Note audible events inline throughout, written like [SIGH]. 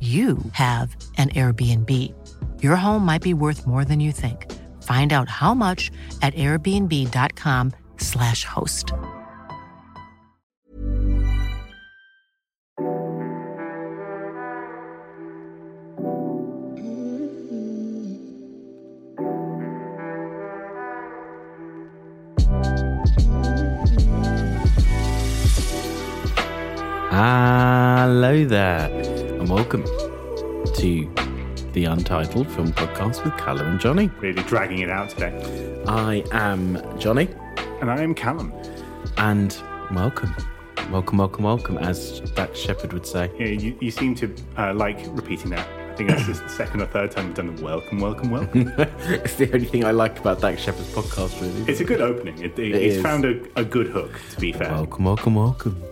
you have an Airbnb. Your home might be worth more than you think. Find out how much at airbnb.com/slash host. Hello there, and welcome to the Untitled Film Podcast with Callum and Johnny. Really dragging it out today. I am Johnny, And I am Callum. and welcome, welcome, welcome, welcome, as Dax Shepard would say. Yeah, you, you seem to uh, like repeating that. I think that's the [LAUGHS] second or third time you've done the welcome, welcome, welcome. [LAUGHS] it's the only thing I like about Dax Shepard's podcast, really. it's a good opening. It, it, It it's is. found a, a good hook, to be fair. Welcome, welcome, welcome.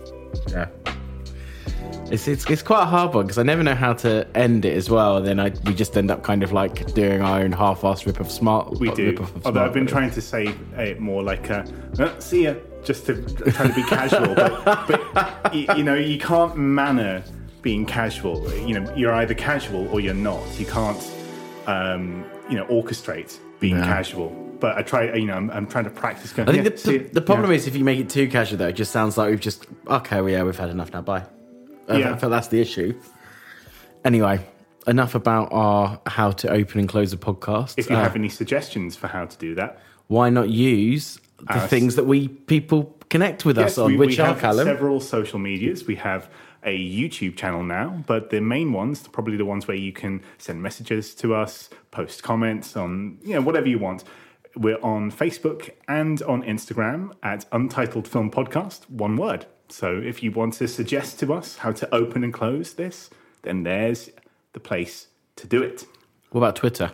Yeah. It's, it's, it's quite a hard one because I never know how to end it as well. And then I, we just end up kind of like doing our own half-assed rip of smart. we do. rip off of Although Smart I've been trying to say it more like, uh, uh, see ya, just to try to be casual. But, but you, you know, you can't manner being casual. You know, you're either casual or you're not. You can't, um, you know, orchestrate being No. casual. But I try, you know, I'm, I'm trying to practice. Going, I think yeah, the, the, the problem yeah. is if you make it too casual, though, it just sounds like we've just okay. Well, yeah, we've had enough now. Bye. I Yeah. feel that's the issue. Anyway, enough about our how to open and close a podcast. If you Uh, have any suggestions for how to do that, why not use the Us. things that we people connect with us on, we, which we are have Callum? several social medias. We have a YouTube channel now, but the main ones, probably the ones where you can send messages to us, post comments on, you know, whatever you want. We're on Facebook and on Instagram at Untitled Film Podcast, one word. So if you want to suggest to us how to open and close this, then there's the place to do it. What about Twitter?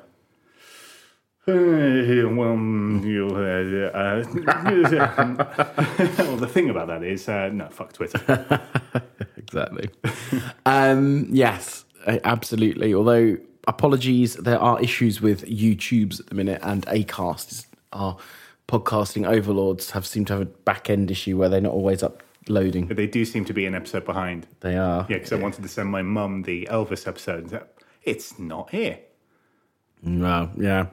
Uh, well, uh, uh, [LAUGHS] well, the thing about that is, uh, no, fuck Twitter. [LAUGHS] exactly. um, yes, absolutely. Although apologies, there are issues with YouTube's at the minute, and Acast our podcasting overlords have seemed to have a back end issue where they're not always uploading. But they do seem to be an episode behind. They are. Yeah, because I wanted to send my mum the Elvis episode. and It's not here. Well, yeah,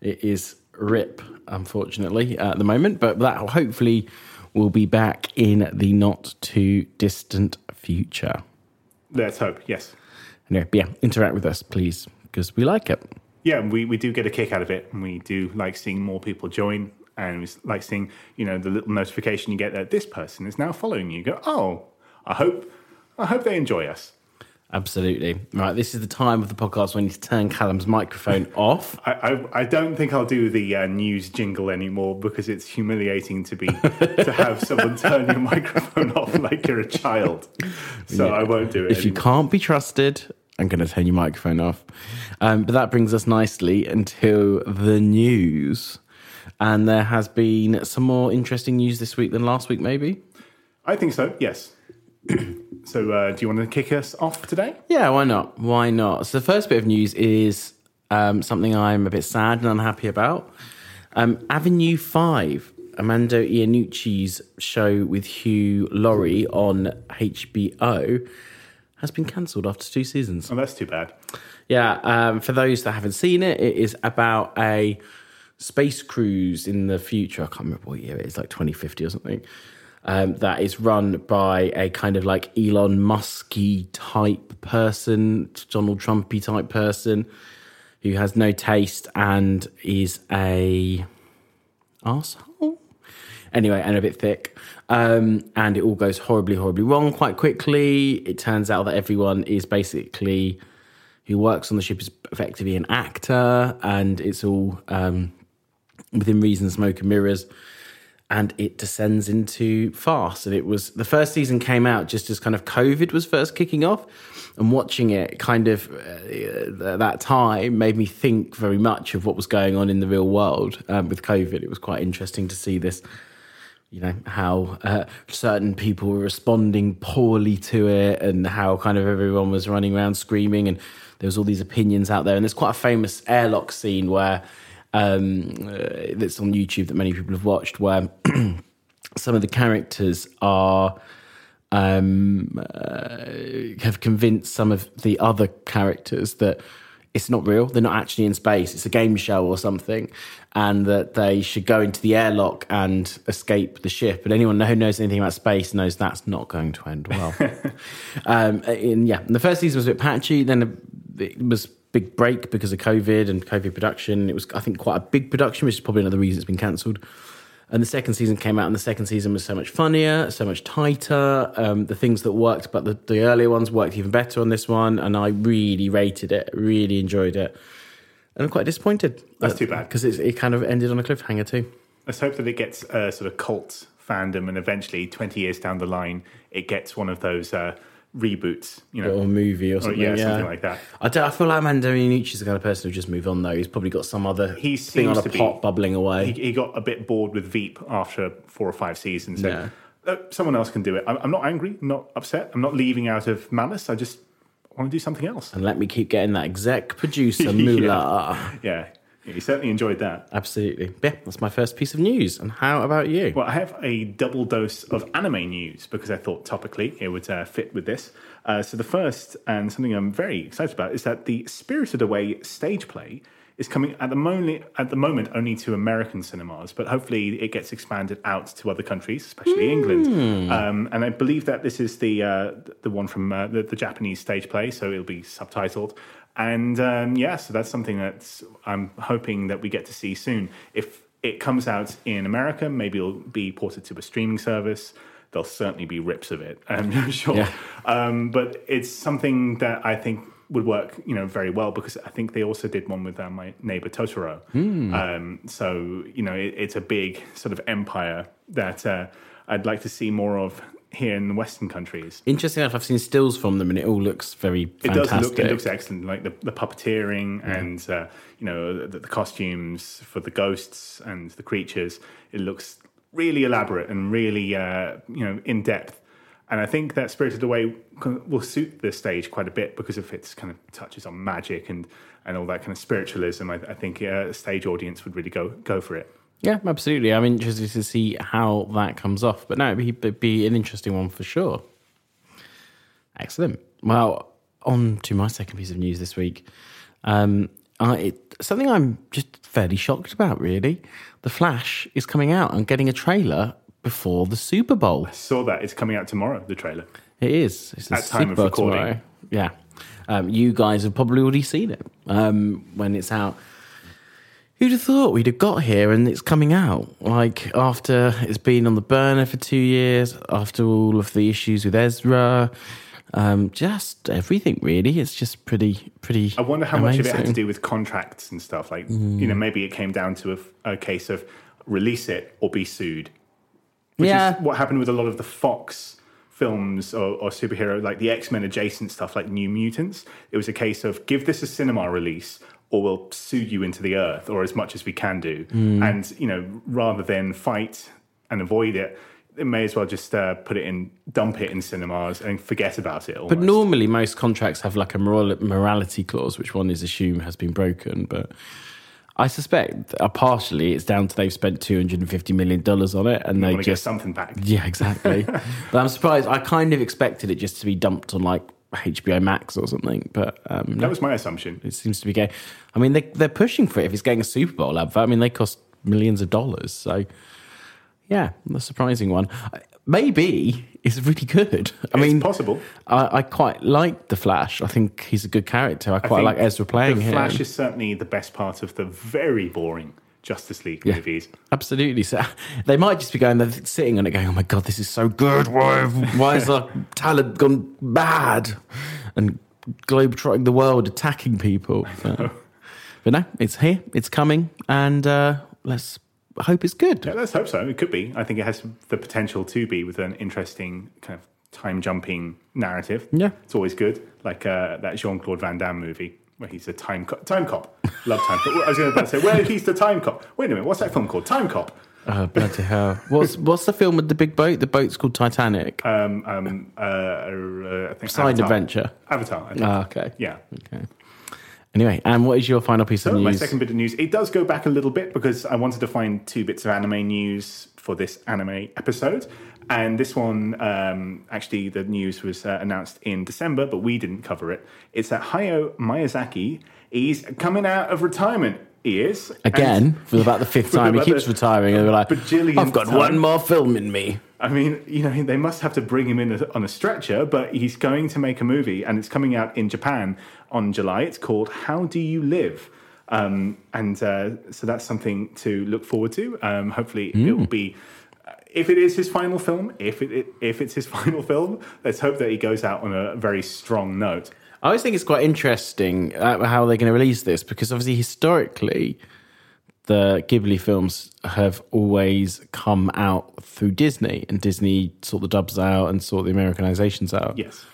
it is rip, unfortunately, at the moment, but that hopefully will be back in the not too distant future. Let's hope, yes. Anyway, yeah, interact with us, please, because we like it. Yeah, we, we do get a kick out of it, and we do like seeing more people join, and we like seeing, you know, the little notification you get that this person is now following you. You go, oh, I hope, I hope they enjoy us. Absolutely. Right, this is the time of the podcast when you need to turn Callum's microphone [LAUGHS] off. I, I, I don't think I'll do the uh, news jingle anymore because it's humiliating to be [LAUGHS] to have someone turn your microphone off like you're a child. So I won't do it. If you can't be trusted, I'm going to turn your microphone off. Um, but that brings us nicely into the news. And there has been some more interesting news this week than last week, maybe. I think so. Yes. [CLEARS THROAT] So, uh, do you want to kick us off today? Yeah, why not? Why not? So the first bit of news is um, something I'm a bit sad and unhappy about. Um, Avenue Five, Armando Iannucci's show with Hugh Laurie on HBO, has been cancelled after two seasons. Oh, that's too bad. Yeah, um, for those that haven't seen it, it is about a space cruise in the future. I can't remember what year it is, like 2050 or something. Um, that is run by a kind of like Elon Musky type person, Donald Trumpy type person, who has no taste and is a asshole. Anyway, and a bit thick. Um, and it all goes horribly, horribly wrong quite quickly. It turns out that everyone is basically who works on the ship is effectively an actor, and it's all um, within reason, smoke and mirrors. And it descends into farce. And it was the first season came out just as kind of COVID was first kicking off. And watching it kind of uh, at that time made me think very much of what was going on in the real world um, with COVID. It was quite interesting to see this you know how uh, certain people were responding poorly to it and how kind of everyone was running around screaming and there was all these opinions out there and there's quite a famous airlock scene where um, uh, that's on youtube that many people have watched where [CLEARS THROAT] some of the characters are um, uh, have convinced some of the other characters that it's not real. They're not actually in space. It's a game show or something, and that they should go into the airlock and escape the ship. But anyone who knows anything about space knows that's not going to end well. [LAUGHS] um, and yeah, the first season was a bit patchy. Then it was big break because of COVID and COVID production. It was, I think, quite a big production, which is probably another reason it's been cancelled. And the second season came out, and the second season was so much funnier, so much tighter. Um, the things that worked, but the, the earlier ones worked even better on this one. And I really rated it, really enjoyed it. And I'm quite disappointed. That's too bad. Because it kind of ended on a cliffhanger, too. Let's hope that it gets a sort of cult fandom, and eventually, 20 years down the line, it gets one of those uh, reboots, you know. Or a movie or something. yeah, something like that. I, don't, I feel like Mando Iannucci's the kind of person who just move on, though. He's probably got some other He thing on a be- pot bubbling away. He, he got a bit bored with Veep after four or five seasons. So Yeah. uh, someone else can do it. I'm, I'm not angry, I'm not upset. I'm not leaving out of malice. I just want to do something else. and let me keep getting that exec producer moolah. [LAUGHS] Yeah, you certainly enjoyed that. Absolutely. Yeah, that's my first piece of news. And how about you? Well, I have a double dose of anime news because I thought topically it would uh, fit with this. Uh, so the first and something I'm very excited about is that the Spirited Away stage play is coming at the moment at the moment only to American cinemas, but hopefully it gets expanded out to other countries, especially England. Um, and I believe that this is the uh, the one from uh, the, the Japanese stage play, so it'll be subtitled. And um, yeah, so that's something that I'm hoping that we get to see soon. If it comes out in America, maybe it'll be ported to a streaming service. There'll certainly be rips of it, [LAUGHS] I'm sure. Yeah. Um, but it's something that I think would work, you know, very well because I think they also did one with uh, my neighbor Totoro. Um, so you know, it, it's a big sort of empire that uh, I'd like to see more of here in the Western countries. Interesting enough, I've seen stills from them and it all looks very It fantastic. does look it looks excellent, like the, the puppeteering and uh, you know the, the costumes for the ghosts and the creatures. It looks really elaborate and really uh, you know in depth. And I think that Spirited Away will suit the stage quite a bit because of its kind of touches on magic and, and all that kind of spiritualism. I, I think uh, a stage audience would really go go for it. Yeah, absolutely. I'm interested to see how that comes off. But no, it'd be, it'd be an interesting one for sure. Excellent. Well, on to my second piece of news this week. Um, I, it, something I'm just fairly shocked about, really. The Flash is coming out and getting a trailer before the Super Bowl. I saw that it's coming out tomorrow. The trailer. It is. It's the At time of Super Bowl recording. tomorrow. Yeah. Um, you guys have probably already seen it um, when it's out. Who'd have thought we'd have got here and it's coming out? Like, after it's been on the burner for two years, after all of the issues with Ezra, um, just everything, really. It's just pretty, pretty. I wonder how much of it had to do with contracts and stuff. Like, you know, maybe it came down to a, a case of release it or be sued. Which Yeah. is what happened with a lot of the Fox films or, or superhero, like the X Men adjacent stuff, like New Mutants. It was a case of give this a cinema release or we'll sue you into the earth or as much as we can do. Hmm. And, you know, rather than fight and avoid it, it may as well just uh, put it in, dump it in cinemas and forget about it. But normally, most contracts have like a moral, morality clause, which one is assumed has been broken. But I suspect uh, partially it's down to they've spent two hundred and fifty million dollars on it, and I they want to get just something back. yeah, exactly. [LAUGHS] but I'm surprised. I kind of expected it just to be dumped on like HBO Max or something, but um, That was my assumption. it seems to be going. I mean, they they're pushing for it. If it's getting a Super Bowl advert, I mean, they cost millions of dollars. So yeah, the surprising one. Maybe it's really good. I It's mean, possible. I, I quite like the Flash. I think he's a good character. I I quite think like Ezra playing The him. Flash is certainly the best part of the very boring Justice League movies. Absolutely. So [LAUGHS] they might just be going there, sitting on it, going, "Oh my god, this is so good. Why, why has our talent gone bad?" And globetrotting the world, attacking people. But, but no, it's here. It's coming, and uh, let's hope it's good. Yeah, let's hope so. It could be. I think it has the potential to be with an interesting kind of time jumping narrative. Yeah. it's always good. Like uh, that Jean Claude Van Damme movie where he's a time co- time cop. Love time cop. I was going to say, well, he's the time cop. Wait a minute, what's that film called? Time Cop. Oh bloody hell! What's what's the film with the big boat? The boat's called Titanic. Um, um, uh, uh, I think Side Avatar. adventure. Avatar. I think. Ah, okay. yeah. Okay. Anyway, and what is your final piece of So my second bit of news, it does go back a little bit because I wanted to find two bits of anime news for this anime episode. And this one, um, actually, the news was uh, announced in December, but we didn't cover it. It's that Hayao Miyazaki is coming out of retirement. He is. Again, [LAUGHS] for about the fifth time, he keeps retiring, and they're like, "I've got time." one more film in me." I mean, you know, they must have to bring him in on a stretcher, but he's going to make a movie and it's coming out in Japan on July. It's called How Do You Live? Um, and uh, so that's something to look forward to. Um, hopefully, it will be. If it is his final film, if it if it's his [LAUGHS] final film, let's hope that he goes out on a very strong note. I always think it's quite interesting uh, how they're going to release this because obviously historically the Ghibli films have always come out through Disney and Disney sort the dubs out and sort the Americanizations out. Yes,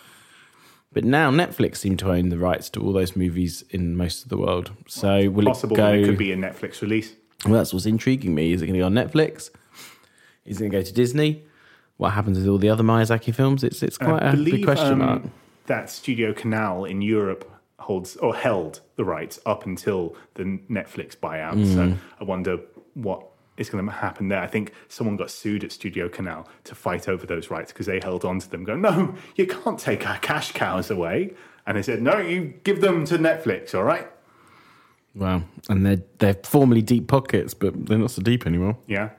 But now Netflix seem to own the rights to all those movies in most of the world. So will possible it go? it could be a Netflix release. Well, that's what's intriguing me. Is it going to be on Netflix? Is it going to go to Disney? What happens with all the other Miyazaki films? It's it's quite I a big believe question um, mark. that Studio Canal in Europe holds or held the rights up until the Netflix buyout. Mm. So I wonder what is going to happen there. I think someone got sued at Studio Canal to fight over those rights because they held on to them, going, "No, you can't take our cash cows away." And they said, "No, you give them to Netflix, all right?" Wow, and they're they're formerly deep pockets, but they're not so deep anymore. Yeah,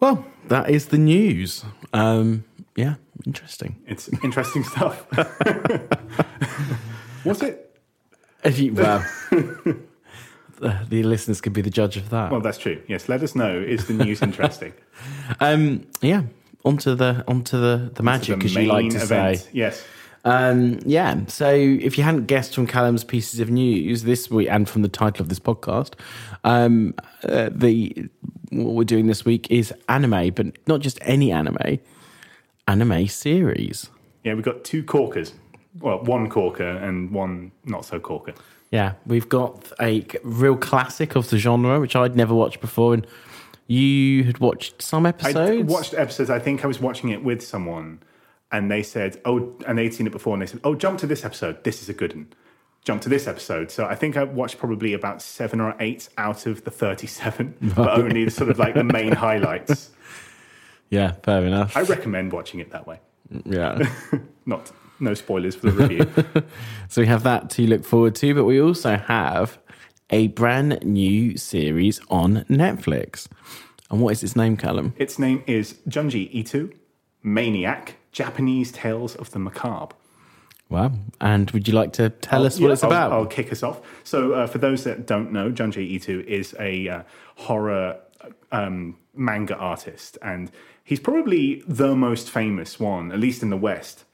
Well, that is the news. Um, yeah, interesting. it's interesting [LAUGHS] stuff. [LAUGHS] Was it? If you, well, the, [LAUGHS] the listeners could be the judge of that. Well, that's true. Yes, let us know. Is the news interesting? Um, yeah, onto the onto the the magic, as you like to event. say. Yes. Um, yeah. So, if you hadn't guessed from Callum's pieces of news this week and from the title of this podcast, um, uh, the what we're doing this week is anime, but not just any anime, anime series. Yeah, we've got two corkers. Well, one corker and one not so corker. Yeah, we've got a real classic of the genre, which I'd never watched before, and you had watched some episodes. I watched episodes. I think I was watching it with someone, and they said, "Oh," and they'd seen it before, and they said, "Oh, jump to this episode. This is a good one." Jump to this episode. So I think I watched probably about seven or eight out of the thirty-seven, [LAUGHS] but only the sort of like the main highlights. Yeah, fair enough. I recommend watching it that way. yeah. [LAUGHS] Not no spoilers for the review. [LAUGHS] So we have that to look forward to, but we also have a brand new series on Netflix. And what is its name, Callum? its name is Junji Ito, Maniac: Japanese Tales of the Macabre. Wow. And would you like to tell us what Yeah, it's I'll- about? I'll, kick us off. So, uh, for those that don't know, Junji Ito is a uh, horror um, manga artist, and he's probably the most famous one, at least in the West.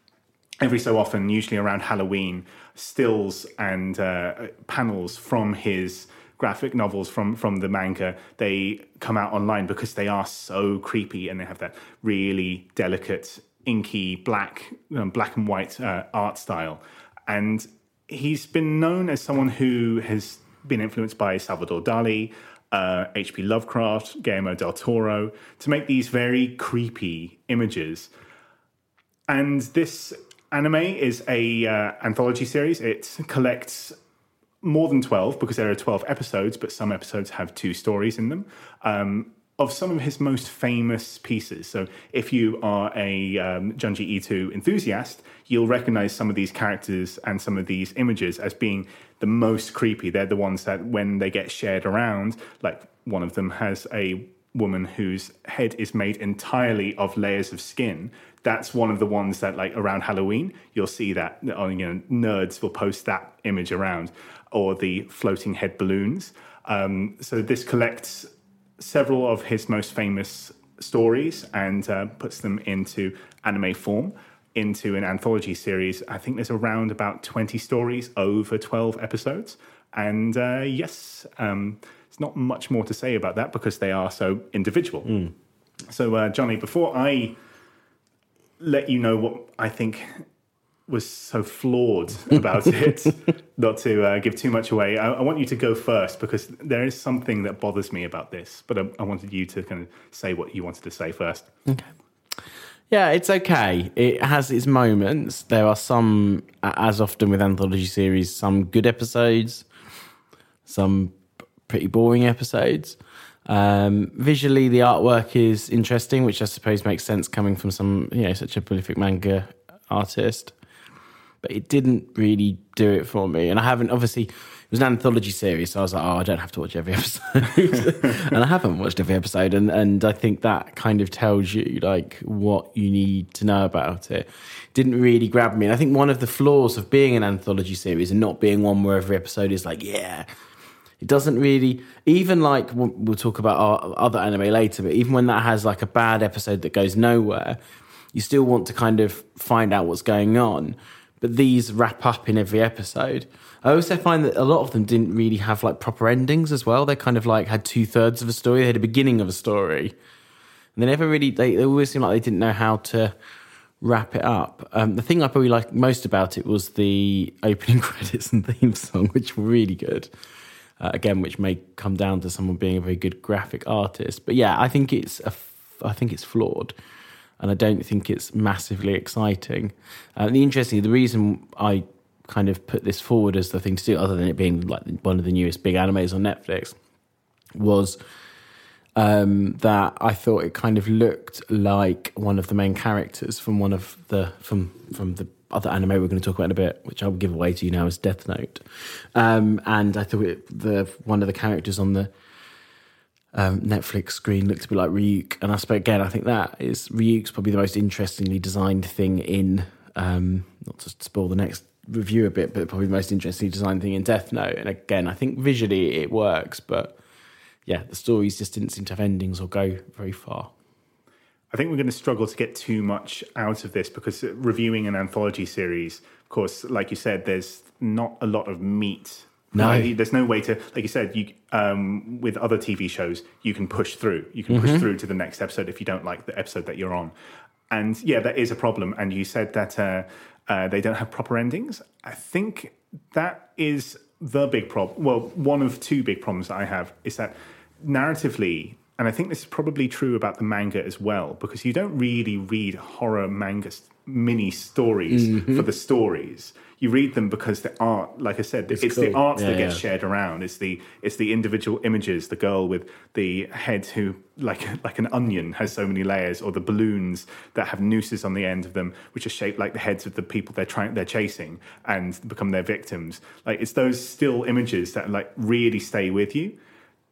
Every so often, usually around Halloween, stills and uh, panels from his graphic novels from from the manga they come out online because they are so creepy and they have that really delicate inky black um, black and white uh, art style and he's been known as someone who has been influenced by Salvador Dali uh, H.P. Lovecraft, Guillermo del Toro, to make these very creepy images. And this anime is a uh, anthology series. It collects more than 12 because there are 12 episodes, but some episodes have two stories in them. Um, of some of his most famous pieces. So, if you are a um, Junji Ito enthusiast, you'll recognize some of these characters and some of these images as being the most creepy. They're the ones that, when they get shared around, like one of them has a woman whose head is made entirely of layers of skin. That's one of the ones that, like around Halloween, you'll see that. You know, nerds will post that image around, or the floating head balloons. Um, so this collects several of his most famous stories and uh, puts them into anime form into an anthology series. I think there's around about 20 stories over 12 episodes. And uh, yes, um, there's not much more to say about that because they are so individual. Mm. So, uh, Johnny, before I let you know what I think was so flawed about [LAUGHS] it, not to uh, give too much away, I, I, want you to go first because there is something that bothers me about this. But I, I, wanted you to kind of say what you wanted to say first. Okay. Yeah, it's okay. It has its moments. There are some, as often with anthology series, some good episodes, some pretty boring episodes. Um, visually, the artwork is interesting, which I suppose makes sense coming from some, you know, such a prolific manga artist but it didn't really do it for me. And I haven't, obviously, it was an anthology series, so I was like, oh, I don't have to watch every [LAUGHS] episode. [LAUGHS] and I haven't watched every episode. And, and I think that kind of tells you, like, what you need to know about it. Didn't really grab me. And I think one of the flaws of being an anthology series and not being one where every episode is like, yeah, it doesn't really even like we'll talk about our other anime later but even when that has like a bad episode that goes nowhere you still want to kind of find out what's going on but these wrap up in every episode. I also find that a lot of them didn't really have like proper endings as well. They kind of like had two thirds of a story, they had a beginning of a story, and they never really. They, they always seemed like they didn't know how to wrap it up. Um, the thing I probably liked most about it was the opening [LAUGHS] credits and theme song, which were really good. Uh, again, which may come down to someone being a very good graphic artist. But yeah, I think it's a, I think it's flawed and I don't think it's massively exciting. Uh, the interesting, the reason I kind of put this forward as the thing to do, other than it being like one of the newest big animes on Netflix, was um, that I thought it kind of looked like one of the main characters from one of the from from the other anime we're going to talk about in a bit, which I'll give away to you now, is Death Note. Um, and I thought it, the one of the characters on the um, Netflix screen looked a bit like Ryuk. And I suppose, again, I think that is Ryuk's probably the most interestingly designed thing in, um, not to spoil the next review a bit, but probably the most interestingly designed thing in Death Note. And again, I think visually it works, but yeah, the stories just didn't seem to have endings or go very far. I think we're going to struggle to get too much out of this because reviewing an anthology series, of course, like you said, there's not a lot of meat no, there's no way to, like you said, you um, with other TV shows, you can push through. You can mm-hmm. push through to the next episode if you don't like the episode that you're on. And yeah, that is a problem. And you said that uh, uh, they don't have proper endings. I think that is the big problem. Well, one of two big problems that I have is that narratively, and I think this is probably true about the manga as well, because you don't really read horror manga mini stories mm-hmm. for the stories you read them because the art, like I said, it's, it's cool. the art yeah, that gets yeah. shared around. It's the it's the individual images. The girl with the head who like [LAUGHS] like an onion has so many layers, or the balloons that have nooses on the end of them, which are shaped like the heads of the people they're trying they're chasing and become their victims. Like it's those still images that like really stay with you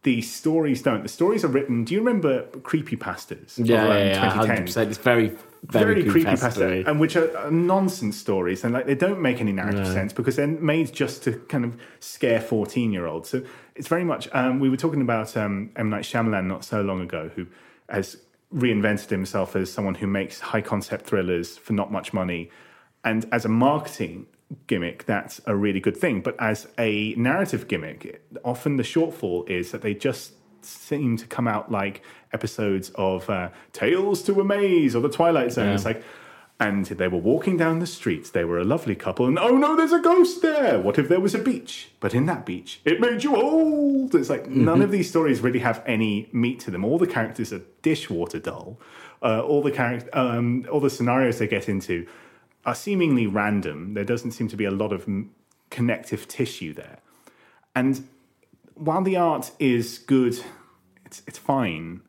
the stories don't. The stories are written. Do you remember creepy pastas? Yeah, yeah, yeah, 100%. It's very very, very creepy pasta, and which are, are, nonsense stories, and like they don't make any narrative no. sense because they're made just to kind of scare fourteen year olds. So it's very much. Um, we were talking about um, M Night Shyamalan not so long ago, who has reinvented himself as someone who makes high concept thrillers for not much money, and as a marketing gimmick, that's a really good thing. But as a narrative gimmick, often the shortfall is that they just seem to come out like episodes of uh, Tales to Amaze or The Twilight Zone. Yeah. It's like, And they were walking down the streets. They were a lovely couple, and oh no, there's a ghost there. What if there was a beach? But in that beach, it made you old. It's like none of these stories really have any meat to them. All the characters are dishwater dull. Uh, all the character, um, all the scenarios they get into are seemingly random. There doesn't seem to be a lot of m- connective tissue there. And while the art is good, it's it's fine.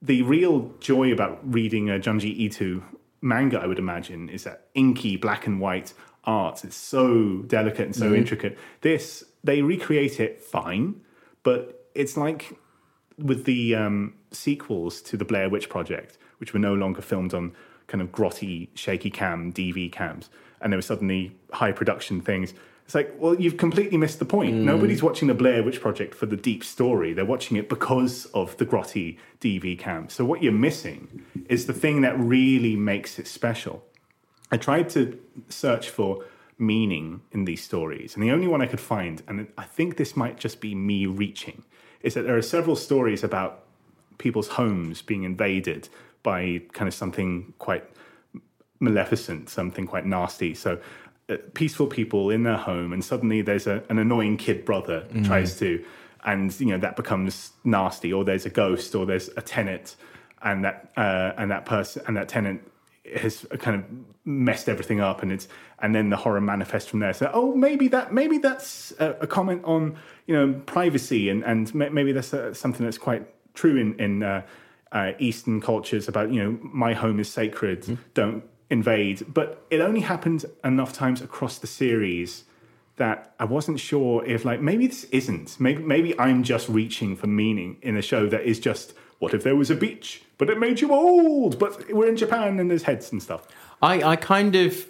The real joy about reading a Junji Ito manga, I would imagine, is that inky black and white art. It's so delicate and so intricate. This they recreate it fine, but it's like with the um, sequels to the Blair Witch Project, which were no longer filmed on kind of grotty, shaky cam DV cams, and they were suddenly high production things. It's like, well, you've completely missed the point. Hmm. Nobody's watching the Blair Witch Project for the deep story. They're watching it because of the grotty DV cam. So what you're missing is the thing that really makes it special. I tried to search for meaning in these stories, and the only one I could find, and I think this might just be me reaching, is that there are several stories about people's homes being invaded by kind of something quite maleficent, something quite nasty. So peaceful people in their home, and suddenly there's a, an annoying kid brother tries to, and you know that becomes nasty. Or there's a ghost, or there's a tenant, and that uh, and that person and that tenant has kind of messed everything up, and it's and then the horror manifests from there. So oh, maybe that maybe that's a, a comment on you know privacy, and and maybe that's uh something that's quite true in in uh, uh, Eastern cultures about you know my home is sacred, don't invade. But it only happened enough times across the series that I wasn't sure if like maybe this isn't maybe maybe I'm just reaching for meaning in a show that is just what if there was a beach but it made you old but we're in Japan and there's heads and stuff. I, I kind of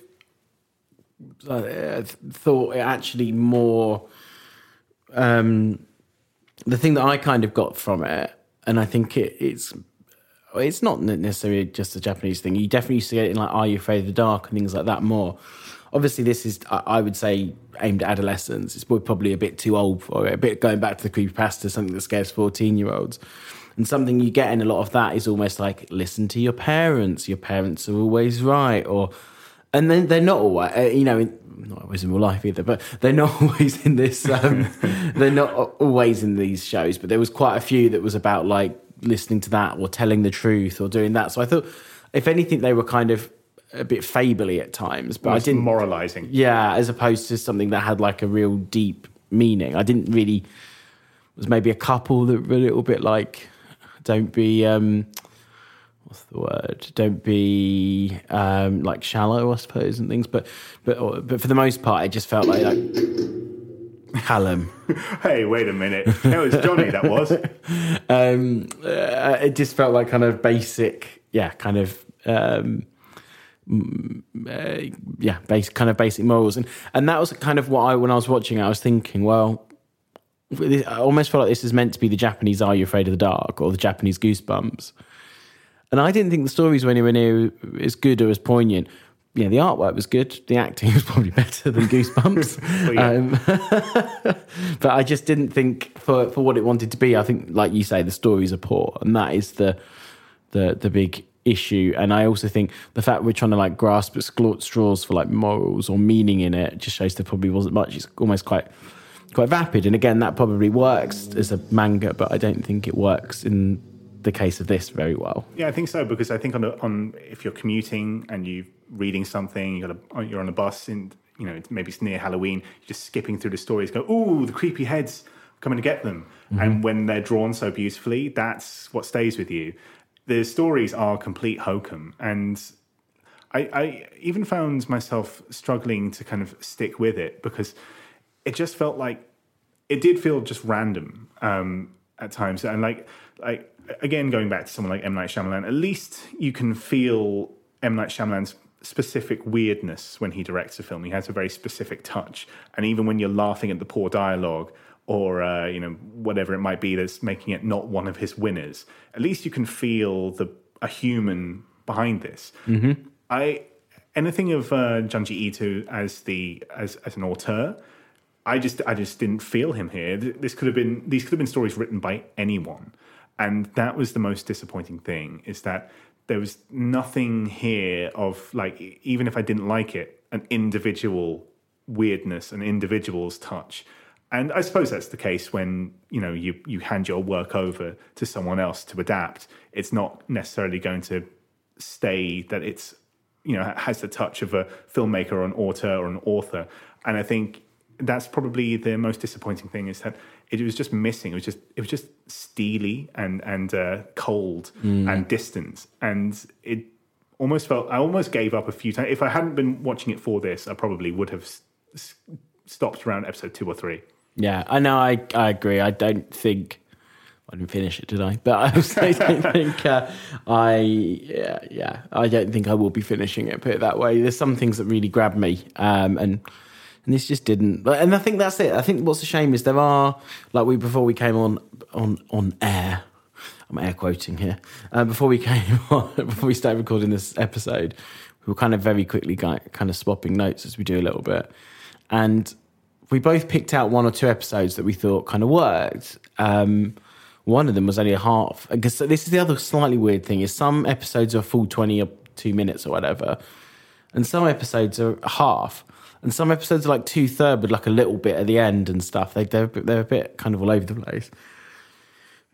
uh, thought it actually more. Um, the thing that I kind of got from it, and I think it, it's it's not necessarily just a Japanese thing. You definitely see it in like Are You Afraid of the Dark and things like that more. Obviously, this is I would say aimed at adolescents. It's probably a bit too old for it. A bit going back to the creepy creepypasta, something that scares fourteen year olds. And something you get in a lot of that is almost like listen to your parents. Your parents are always right, or and then they're not always, uh, you know, not always in real life either, but they're not [LAUGHS] always in this. Um, they're not always in these shows, but there was quite a few that was about like listening to that or telling the truth or doing that. So I thought, if anything, they were kind of a bit fably at times, but I didn't. moralizing. Yeah, as opposed to something that had like a real deep meaning. I didn't really. Was maybe a couple that were a little bit like, don't be. um What's the word? Don't be um like shallow, I suppose, and things. But but but for the most part, it just felt like, like Callum. [LAUGHS] Hey, wait a minute. That was Johnny. That was. [LAUGHS] um, uh, it just felt like kind of basic, yeah, kind of, um, uh, yeah, base kind of basic morals, and and that was kind of what I when I was watching, it, I was thinking, well, I almost felt like this is meant to be the Japanese "Are You Afraid of the Dark" or the Japanese Goosebumps, and I didn't think the stories were anywhere near as good or as poignant. Yeah, the artwork was good. The acting [LAUGHS] was probably better than [LAUGHS] Goosebumps. Well, um, [LAUGHS] but I just didn't think for for what it wanted to be. I think, like you say, the stories are poor, and that is the the the big issue. And I also think the fact we're trying to like grasp at straws for like morals or meaning in it just shows there probably wasn't much. It's almost quite quite vapid. And again, that probably works as a manga, but I don't think it works in the case of this very well. Yeah, I think so because I think on, the, on if you're commuting and you're reading something, you got a, you're on a bus and you know maybe it's near Halloween, you're just skipping through the stories, go, "Ooh, the creepy heads coming to get them," and when they're drawn so beautifully, that's what stays with you. The stories are complete hokum, and I, I even found myself struggling to kind of stick with it because it just felt like it did feel just random um, at times, and like like again going back to someone like M. Night Shyamalan, at least you can feel M. Night Shyamalan's specific weirdness when he directs a film. He has a very specific touch, and even when you're laughing at the poor dialogue or uh, you know whatever it might be that's making it not one of his winners, at least you can feel the a human behind this. I anything of uh, Junji Ito as the as as an auteur. I just I just didn't feel him here. This could have been these could have been stories written by anyone, and that was the most disappointing thing. Is that there was nothing here of like even if I didn't like it, an individual weirdness, an individual's touch. And I suppose that's the case when you know you you hand your work over to someone else to adapt. It's not necessarily going to stay that it's you know has the touch of a filmmaker or an author or an author. And I think that's probably the most disappointing thing is that it was just missing. It was just it was just steely and and uh, cold and distant, and it almost felt I almost gave up a few times. If I hadn't been watching it for this, I probably would have s- s- stopped around episode two or three. Yeah, I know. I I agree. I don't think I didn't finish it, did I? But I also don't [LAUGHS] think uh, I yeah yeah I don't think I will be finishing it. Put it that way. There's some things that really grabbed me, um, and and this just didn't. And I think that's it. I think what's a shame is there are like we before we came on on on air. I'm air quoting here. Uh, before we came [LAUGHS] on, before we started recording this episode, we were kind of very quickly kind of swapping notes as we do a little bit, and we both picked out one or two episodes that we thought kind of worked. Um, one of them was only a half. Because this is the other slightly weird thing: is some episodes are full twenty or two minutes or whatever, and some episodes are half, and some episodes are like two third with like a little bit at the end and stuff. They they're, they're a bit kind of all over the place.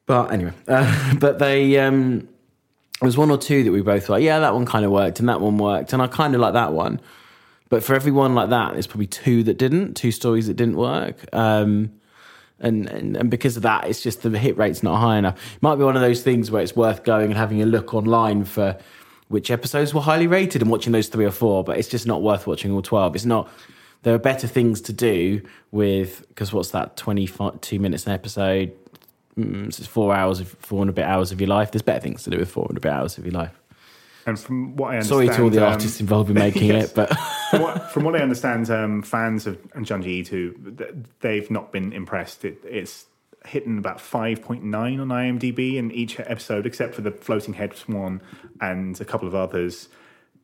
But anyway, uh, [LAUGHS] but they um, there was one or two that we both were like. Yeah, that one kind of worked, and that one worked, and I kind of like that one. But for everyone like that, there's probably two that didn't, two stories that didn't work. Um, and, and and because of that, it's just the hit rate's not high enough. It might be one of those things where it's worth going and having a look online for which episodes were highly rated and watching those three or four. But it's just not worth watching all twelve. It's not. There are better things to do with because what's that? Twenty two minutes an episode. Mm, so it's four hours, of, four and a bit hours of your life. There's better things to do with four and a bit hours of your life. And from what I Sorry to all the um, artists involved in [LAUGHS] making yes. it, but from, what, [LAUGHS] from what I understand, um, fans of Junji Ito, they've not been impressed. It, it's hitting about 5.9 on IMDb in each episode, except for the Floating Heads one and a couple of others,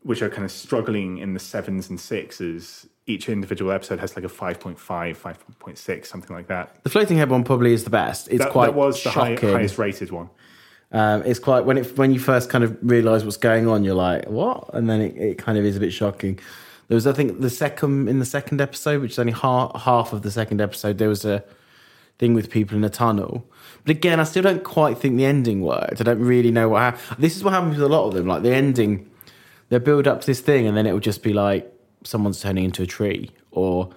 which are kind of struggling in the sevens and sixes. Each individual episode has like a 5.5, 5.6, something like that. the floating head one probably is the best. It's That, quite that was the high, highest rated one. Um, it's quite when it when you first kind of realise what's going on, you're like, what? And then it, it kind of is a bit shocking. There was, I think, the second in the second episode, which is only half half of the second episode. There was a thing with people in a tunnel, but again, I still don't quite think the ending worked. I don't really know what happened. This is what happens with a lot of them. Like the ending, they build up to this thing, and then it will just be like someone's turning into a tree, or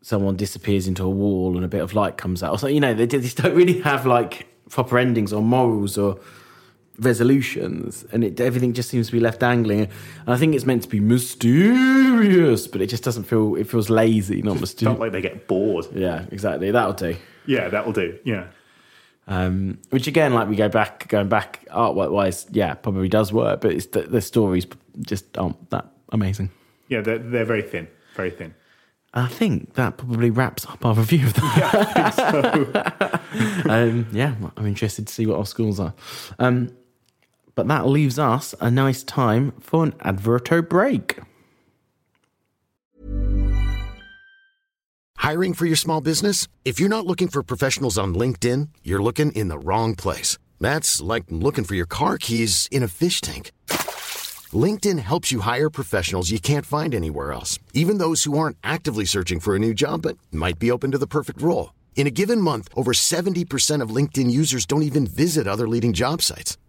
someone disappears into a wall and a bit of light comes out. Something. You know, they just don't really have like proper endings or morals or resolutions, and it, everything just seems to be left dangling. And I think it's meant to be mysterious, but it just doesn't feel. It feels lazy, not mysterious. Felt like they get bored. yeah, exactly. That'll do. Yeah, that'll do. Yeah. Um, which again, like we go back, going back artwork wise, yeah, probably does work, but it's the, the stories just aren't that amazing. Yeah, they're, they're very thin. Very thin. I think that probably wraps up our review of that. [LAUGHS] um, yeah, I'm interested to see what our schools are. Um, but that leaves us a nice time for an adverto break. Hiring for your small business? If you're not looking for professionals on LinkedIn, you're looking in the wrong place. That's like looking for your car keys in a fish tank. LinkedIn helps you hire professionals you can't find anywhere else, even those who aren't actively searching for a new job but might be open to the perfect role. In a given month, over 70% of LinkedIn users don't even visit other leading job sites.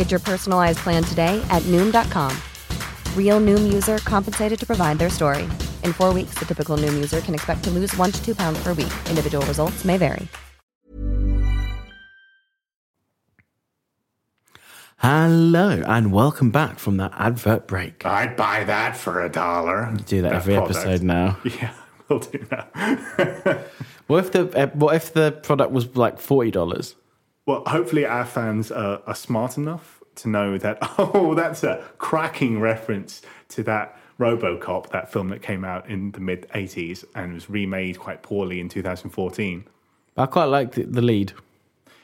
Get your personalized plan today at Noom.com. Real Noom user compensated to provide their story. In four weeks, the typical Noom user can expect to lose one to two pounds per week. Individual results may vary. Hello, and welcome back from that advert break. I'd buy that for a dollar. Do that every product. episode now. [LAUGHS] Yeah, we'll do that. [LAUGHS] What if the uh, what if the product was like forty dollars? Well, hopefully our fans are, are smart enough to know that, [LAUGHS] oh, that's a cracking reference to that RoboCop, that film that came out in the mid 80s and was remade quite poorly in 2014. I quite like the, the lead.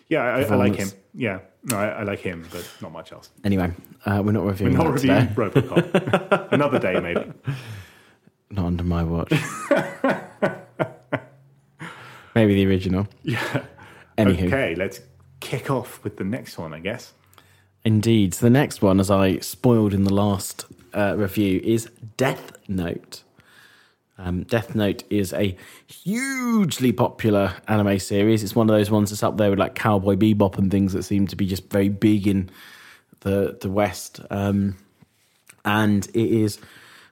Yeah, I, I like him. Yeah, no, I, I like him, but not much else. Anyway, uh, we're not We're reviewing not that reviewing today. [LAUGHS] RoboCop. Another day, maybe. Not under my watch. [LAUGHS] Maybe the original. Yeah. Anywho. Okay, let's kick off with the next one, I guess. Indeed. So the next one, as I spoiled in the last uh, review, is Death Note. Um, Death Note is a hugely popular anime series. It's one of those ones that's up there with like Cowboy Bebop and things that seem to be just very big in the the West. Um, and it is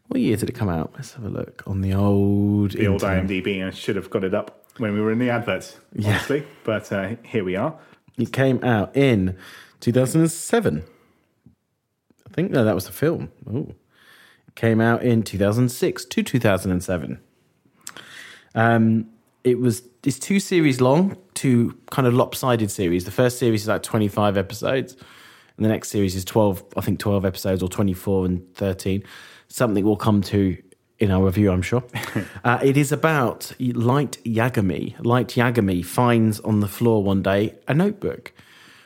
what year did it come out? Let's have a look on the old The old internet. IMDb, I should have got it up when we were in the adverts, honestly. But uh, here we are. It came out in 2007. I think no, that was the film. Ooh. It came out in 2006 to 2007. Um, it was it's two series long, two kind of lopsided series. The first series is like 25 episodes, and the next series is 12, I think 12 episodes or 24 and 13. Something we'll come to in our review, I'm sure. [LAUGHS] uh, it is about Light Yagami. Light Yagami finds on the floor one day a notebook,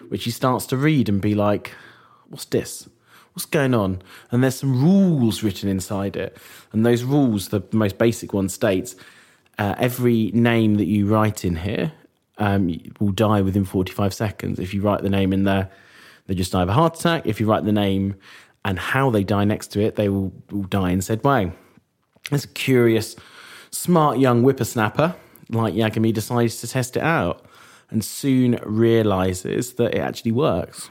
which he starts to read and be like, "What's this? What's going on?" And there's some rules written inside it, and those rules, the most basic one states, uh, every name that you write in here um, will die within 45 seconds. If you write the name in there, they just die of a heart attack. If you write the name and how they die next to it, they will, will die in said way. This curious, smart young whippersnapper Light Yagami decides to test it out and soon realizes that it actually works.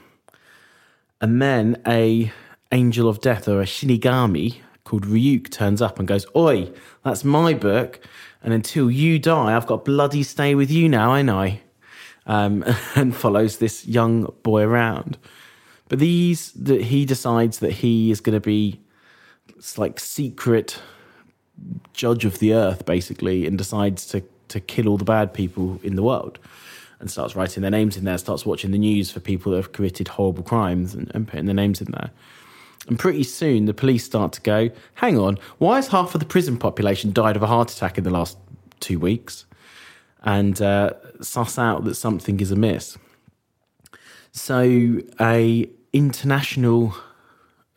And then a angel of death or a shinigami called Ryuk turns up and goes, Oi, that's my book. And until you die, I've got bloody stay with you now, ain't I? Um, [LAUGHS] and follows this young boy around. But these, that he decides that he is going to be like secret judge of the earth, basically, and decides to to kill all the bad people in the world, and starts writing their names in there. Starts watching the news for people that have committed horrible crimes and, and putting their names in there. And pretty soon, the police start to go, "Hang on, why has half of the prison population died of a heart attack in the last two weeks?" And uh, suss out that something is amiss. So, a international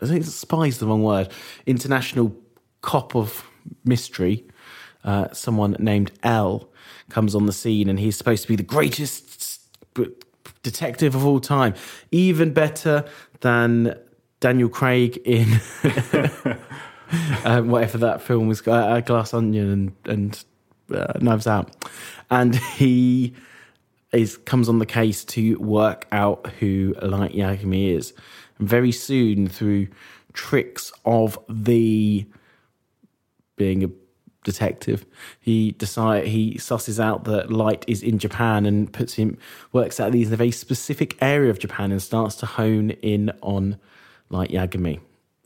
I think spy's the wrong word. International cop of mystery, uh, someone named L, comes on the scene, and he's supposed to be the greatest detective of all time, even better than Daniel Craig in uh, [LAUGHS] whatever that film was, uh, Glass Onion and, and uh, Knives Out, and he is comes on the case to work out who Light Yagami is. And very soon, through tricks of the being a detective, he decide he susses out that Light is in Japan and puts him works out that he's in a very specific area of Japan and starts to hone in on Light Yagami,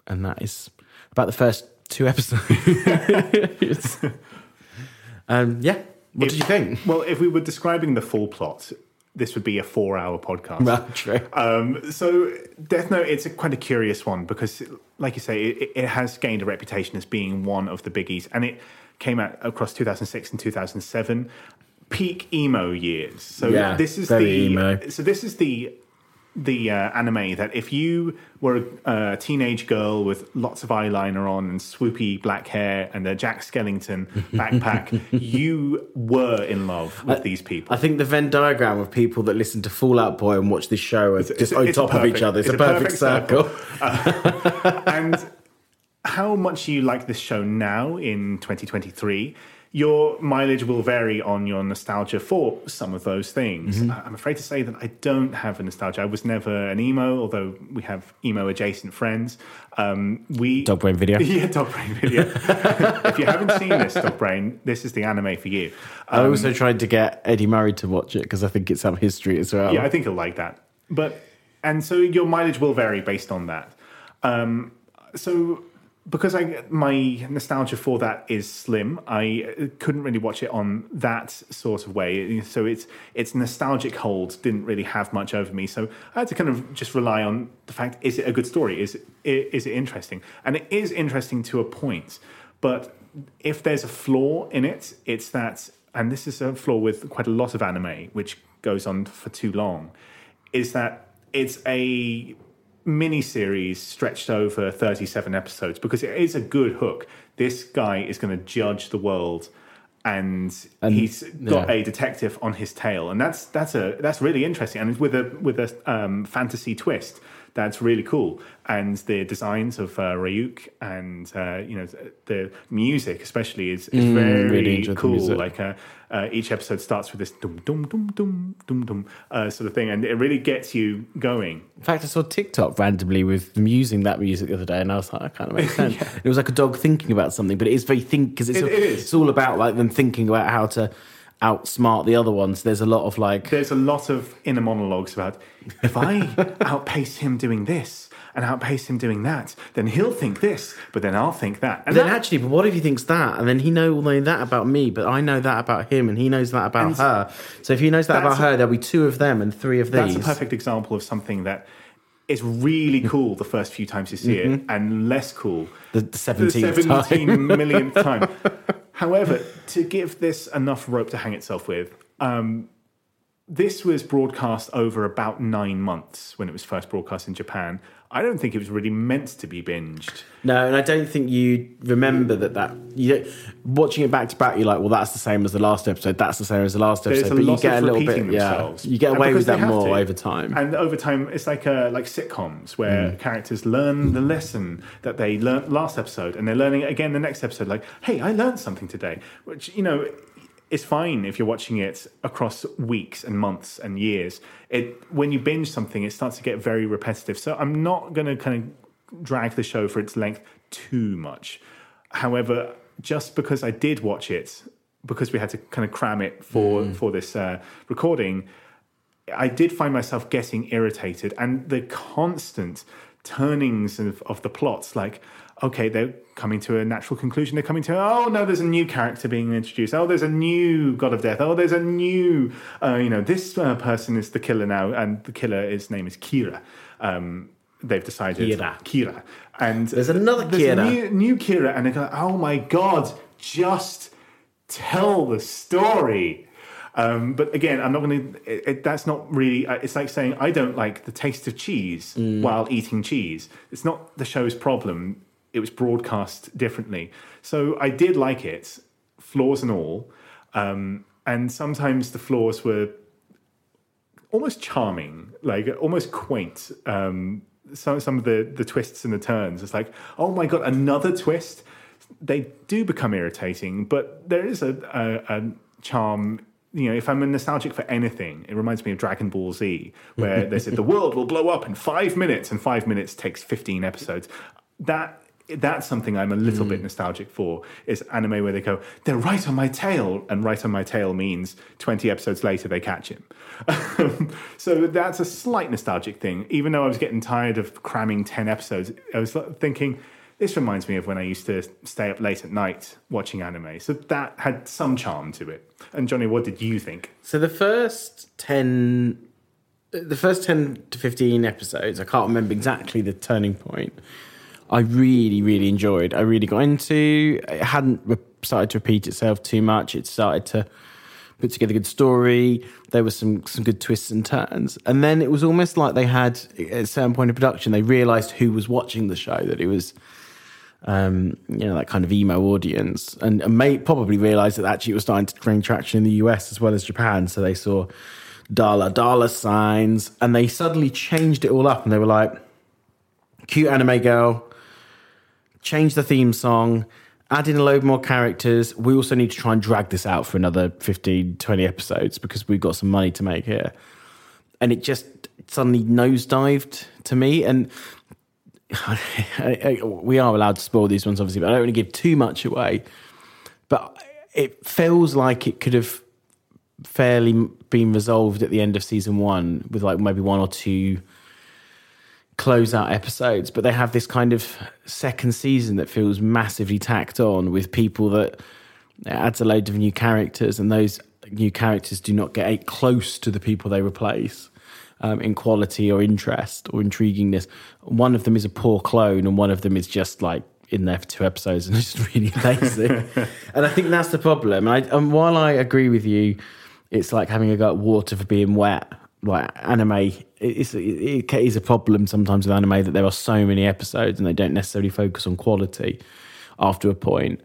and that is about the first two [LAUGHS] episodes. [LAUGHS] um, yeah, what did you think? Well, if we were describing the full plot, this would be a four-hour podcast. [LAUGHS] Well, true. Um, so, Death Note, it's a, quite a curious one because, like you say, it, it has gained a reputation as being one of the biggies, and it came out across 2006 and 2007, peak emo years. So Yeah, this is the emo. so this is the the uh, anime that if you were a, a teenage girl with lots of eyeliner on and swoopy black hair and a Jack Skellington [LAUGHS] backpack, you were in love with these people. I think the Venn diagram of people that listen to Fall Out Boy and watch this show are just it's on it's top of each other. It's, it's a a perfect, perfect circle. circle. [LAUGHS] and how much you like this show now in 2023 your mileage will vary on your nostalgia for some of those things Mm-hmm. I'm afraid to say that i don't have a nostalgia i was never an emo although we have emo adjacent friends um, we [LAUGHS] Dog brain video. [LAUGHS] yeah dog brain video [LAUGHS] if you haven't seen this dog brain this is the anime for you I also tried to get Eddie Murray to watch it because I think it's some history as well. Yeah, I think he'll like that. But and so your mileage will vary based on that. Um, so because I my nostalgia for that is slim, I uh, couldn't really watch it on that sort of way. So it's its nostalgic hold didn't really have much over me. So I had to kind of just rely on the fact: is it a good story? Is it, is it interesting? And it is interesting to a point, but if there's a flaw in it, it's that, and this is a flaw with quite a lot of anime, which goes on for too long, is that it's a mini series stretched over 37 episodes because it is a good hook. This guy is going to judge the world and, And- he's got yeah. a detective on his tail and that's that's a that's really interesting and with a with a um, fantasy twist that's really cool. And the designs of uh, Ryuk and uh, you know the music especially is, is Mm, very really cool. like uh, uh, each episode starts with this dum dum dum dum dum dum uh, sort of thing. And it really gets you going. In fact, I saw TikTok randomly with them using that music the other day, and I was like, that kind of makes [LAUGHS] sense. It was like a dog thinking about something, but it is very think because it's, It- it it's all about like them thinking about how to outsmart the other ones. There's a lot of like there's a lot of inner monologues about if I [LAUGHS] outpace him doing this and outpace him doing that, then he'll think this, but then I'll think that. And then that- actually, but what if he thinks that, and then he know know that about me, but I know that about him, and he knows that about her. So if he knows that about a- her, there'll be two of them and three of these. that's a perfect example of something that is really [LAUGHS] cool the first few times you see it, mm-hmm. and less cool The- the 17th time. 17 millionth time. [LAUGHS] However, to give this enough rope to hang itself with, um, this was broadcast over about nine months when it was first broadcast in Japan. I don't think it was really meant to be binged. No, and I don't think you remember that. That you don't, watching it back to back, you're like, well, that's the same as the last episode. That's the same as the last episode. But you get a little bit, yeah, you get away with that more to. over time. And over time, it's like uh, like sitcoms where Mm. characters learn the lesson that they learned last episode, and they're learning it again the next episode. Like, hey, I learned something today, which you know is fine if you're watching it across weeks and months and years. It when you binge something, it starts to get very repetitive. So I'm not going to kind of drag the show for its length too much. However, just because I did watch it, because we had to kind of cram it for for this uh, recording, I did find myself getting irritated, and the constant turnings of, of the plots, like, okay, they're coming to a natural conclusion. They're coming to, oh no, there's a new character being introduced. Oh, there's a new god of death. Oh, there's a new, uh, you know, this uh, person is the killer now, and the killer, his name is Kira. Um, they've decided Kira. Kira, and There's another there's a Kira. new, new Kira, and they go, oh my god, just tell the story. Um, but again, I'm not going to. That's not really. uh, It's like saying I don't like the taste of cheese Mm. while eating cheese. It's not the show's problem. It was broadcast differently. So I did like it, flaws and all. Um, and sometimes the flaws were almost charming, like almost quaint. Um, some some of the the twists and the turns. It's like, oh my god, another twist. They do become irritating, but there is a, a, a charm. You know, if I'm nostalgic for anything, it reminds me of Dragon Ball Z, where they said the world will blow up in five minutes, and five minutes takes fifteen episodes. That that's something I'm a little bit mm. nostalgic for. Is anime where they go, they're right on my tail, and right on my tail means twenty episodes later they catch him. [LAUGHS] so that's a slight nostalgic thing. Even though I was getting tired of cramming 10 episodes, I was thinking, this reminds me of when I used to stay up late at night watching anime. So that had some charm to it. And Johnny, what did you think? So the first ten, the first ten to fifteen episodes, I can't remember exactly the turning point. I really, really enjoyed. I really got into. It It hadn't started to repeat itself too much. It started to put together a good story. There was some some good twists and turns, and then it was almost like they had at a certain point of production, they realised who was watching the show. That it was um, you know, that kind of emo audience, and, and may probably realised that actually it was starting to gain traction in the US as well as Japan. So they saw dollar dollar signs, and they suddenly changed it all up, and they were like, "Cute anime girl." Change the theme song, add in a load more characters. We also need to try and drag this out for another 15, 20 episodes because we've got some money to make here. And it just suddenly nosedived to me. And [LAUGHS] we are allowed to spoil these ones, obviously, but I don't want to give too much away. But it feels like it could have fairly been resolved at the end of season one with like maybe one or two close out episodes, but they have this kind of second season that feels massively tacked on with people that adds a load of new characters, and those new characters do not get close to the people they replace um, in quality or interest or intriguingness. One of them is a poor clone, and one of them is just like in there for two episodes and [LAUGHS] just really lazy. [LAUGHS] and I think that's the problem. And, I, and while I agree with you, it's like having a go at water for being wet. Like anime, it's, it is a problem sometimes with anime that there are so many episodes and they don't necessarily focus on quality after a point.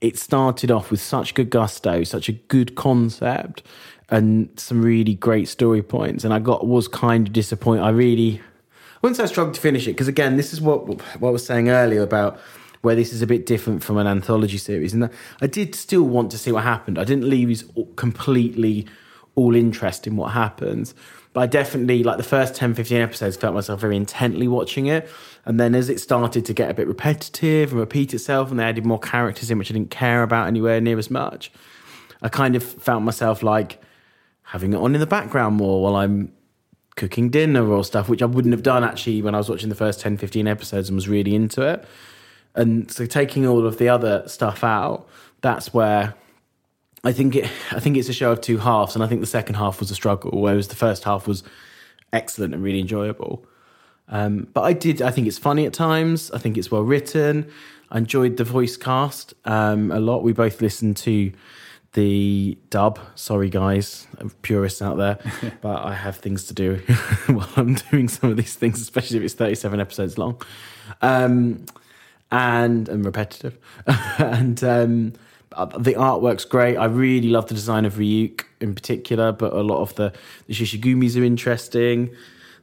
It started off with such good gusto, such a good concept, and some really great story points. And I got was kind of disappointed. I really, I wouldn't say I struggled to finish it because again, this is what what I was saying earlier about where this is a bit different from an anthology series. And I did still want to see what happened. I didn't leave completely all interest in what happens. But I definitely, like the first 10, 15 episodes, felt myself very intently watching it. And then as it started to get a bit repetitive and repeat itself, and they added more characters in which I didn't care about anywhere near as much, I kind of found myself like having it on in the background more while I'm cooking dinner or stuff, which I wouldn't have done actually when I was watching the first 10, 15 episodes and was really into it. And so taking all of the other stuff out, that's where I think it. I think it's a show of two halves, and I think the second half was a struggle, whereas the first half was excellent and really enjoyable. Um, but I did. I think it's funny at times. I think it's well written. I enjoyed the voice cast um, a lot. We both listened to the dub. Sorry, guys, purists out there, [LAUGHS] but I have things to do [LAUGHS] while I'm doing some of these things, especially if it's 37 episodes long. Um, and and repetitive. [LAUGHS] and um, the artwork's great. I really love the design of Ryuk in particular, but a lot of the, the Shishigumis are interesting.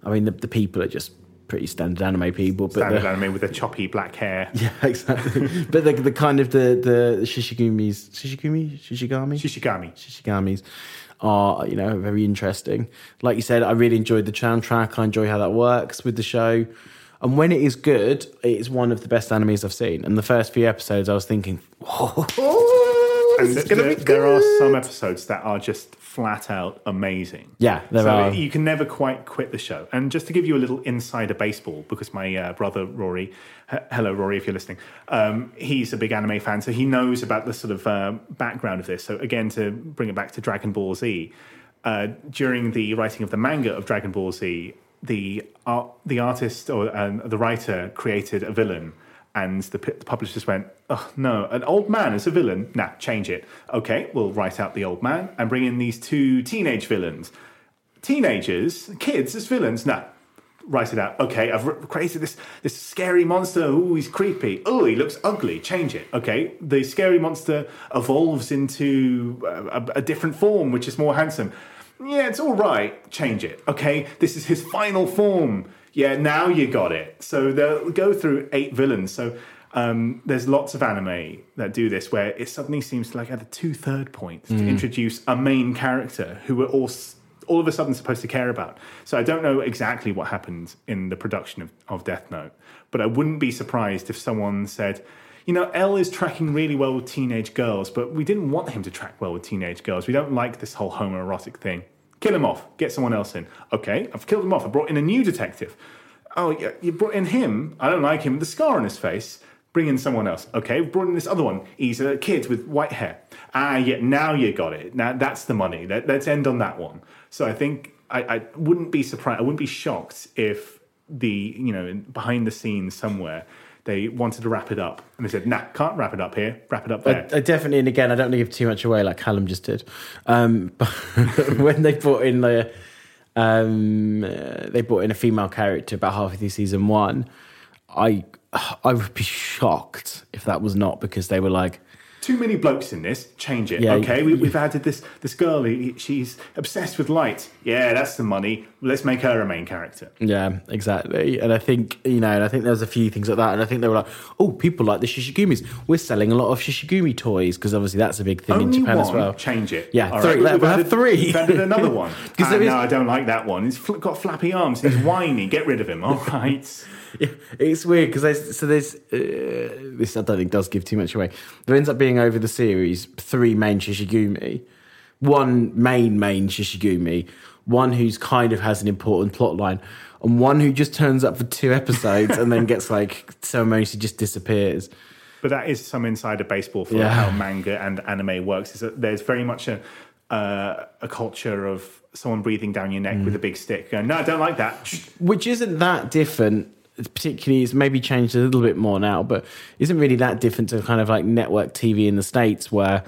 I mean, the, the people are just pretty standard anime people, but standard the, anime with the choppy black hair. [LAUGHS] Yeah, exactly. but the, the kind of the the Shishigumis, Shishigumi, Shishigami, Shishigami, Shishigamis are you know very interesting. Like you said, I really enjoyed the soundtrack. I enjoy how that works with the show. And when it is good, it's one of the best animes I've seen. And the first few episodes, I was thinking, [LAUGHS] whoa, and th- th- there are some episodes that are just flat out amazing. Yeah, there so are. You can never quite quit the show. And just to give you a little insider baseball, because my uh, brother Rory, h- hello Rory, if you're listening, um, he's a big anime fan, so he knows about the sort of uh, background of this. So again, to bring it back to Dragon Ball Z, uh, during the writing of the manga of Dragon Ball Z, the art, the artist or um, the writer created a villain, and the, the publishers went, "Oh no, an old man as a villain? Nah, change it. Okay, we'll write out the old man and bring in these two teenage villains, teenagers, kids as villains. Nah." Write it out. Okay, I've created this this scary monster. Oh, he's creepy. Oh, he looks ugly. Change it. Okay, the scary monster evolves into uh, a, a different form, which is more handsome yeah, it's all right. Change it. Okay, this is his final form. Yeah, now you got it. So they'll go through eight villains. So um, there's lots of anime that do this where it suddenly seems like at the two third point to introduce a main character who we're all all of a sudden supposed to care about. So I don't know exactly what happened in the production of, of Death Note, but I wouldn't be surprised if someone said, you know, L is tracking really well with teenage girls, but we didn't want him to track well with teenage girls. We don't like this whole homoerotic thing. Kill him off. Get someone else in. Okay, I've killed him off. I brought in a new detective. Oh, you brought in him. I don't like him the scar on his face. Bring in someone else. Okay, we've brought in this other one. He's a kid with white hair. Ah, yeah, now you got it. Now that's the money. Let, us end on that one. So I think I, I wouldn't be surprised. I wouldn't be shocked if the you know behind the scenes somewhere they wanted to wrap it up and they said, nah, can't wrap it up here, wrap it up there. I, I definitely, and again, I don't want to give too much away like Callum just did. Um, [LAUGHS] but when they brought in the, um, uh, they brought in a female character about halfway through season one, I, I would be shocked if that was not because they were like, too many blokes in this. Change it. Yeah, okay, we, have added this this girl. She's obsessed with light. Yeah, that's the money. Let's make her a main character. Yeah, exactly. And I think you know, and I think there's a few things like that. And I think they were like, oh, people like the shishigumis. We're selling a lot of shishigumi toys because obviously that's a big thing Only in Japan one, as well. Change it. Yeah, All three. right, We've three. We've added another [LAUGHS] one. Because ah, is- no, I don't like that one. He's fl- got flappy arms. He's whiny. Get rid of him. All [LAUGHS] right. [LAUGHS] Yeah, it's weird because there's so there's uh, this I don't think does give too much away. There ends up being over the series three main Shishigumi, one main main Shishigumi, one who's kind of has an important plot line, and one who just turns up for two episodes and then gets like [LAUGHS] ceremoniously just disappears. But that is some insider baseball for Yeah. how manga and anime works. Is that there's very much a uh, a culture of someone breathing down your neck Mm. with a big stick, going, "No, I don't like that." which isn't that different. Particularly, it's maybe changed a little bit more now, but isn't really that different to kind of like network TV in the states, where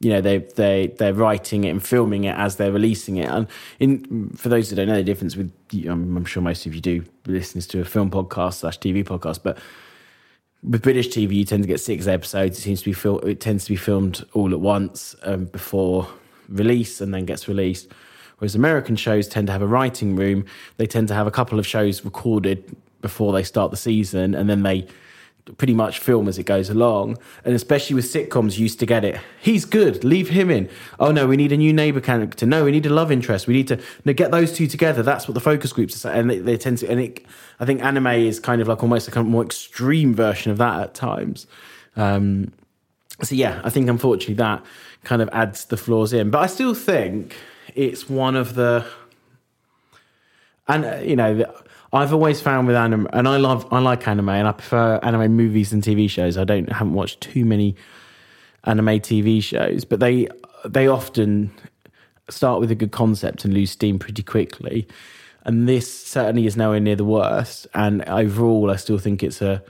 you know they they they're writing it and filming it as they're releasing it. And in for those who don't know the difference with, I'm, sure most of you do listens to a film podcast slash TV podcast, but with British TV, you tend to get six episodes. It seems to be fil- it tends to be filmed all at once um, before release, and then gets released. Whereas American shows tend to have a writing room. They tend to have a couple of shows recorded before they start the season, and then they pretty much film as it goes along. And especially with sitcoms, used to get it. He's good. Leave him in. Oh no, we need a new neighbor character. No, we need a love interest. We need to no, get those two together. That's what the focus groups are saying. And they, they tend to. And it, I think anime is kind of like almost a kind of more extreme version of that at times. Um, so yeah, I think unfortunately that kind of adds the flaws in. But I still think it's one of the and uh, you know the- I've always found with anime, and I love I like anime, and I prefer anime movies and TV shows. I don't haven't watched too many anime TV shows, but they they often start with a good concept and lose steam pretty quickly. And this certainly is nowhere near the worst. And overall, I still think it's a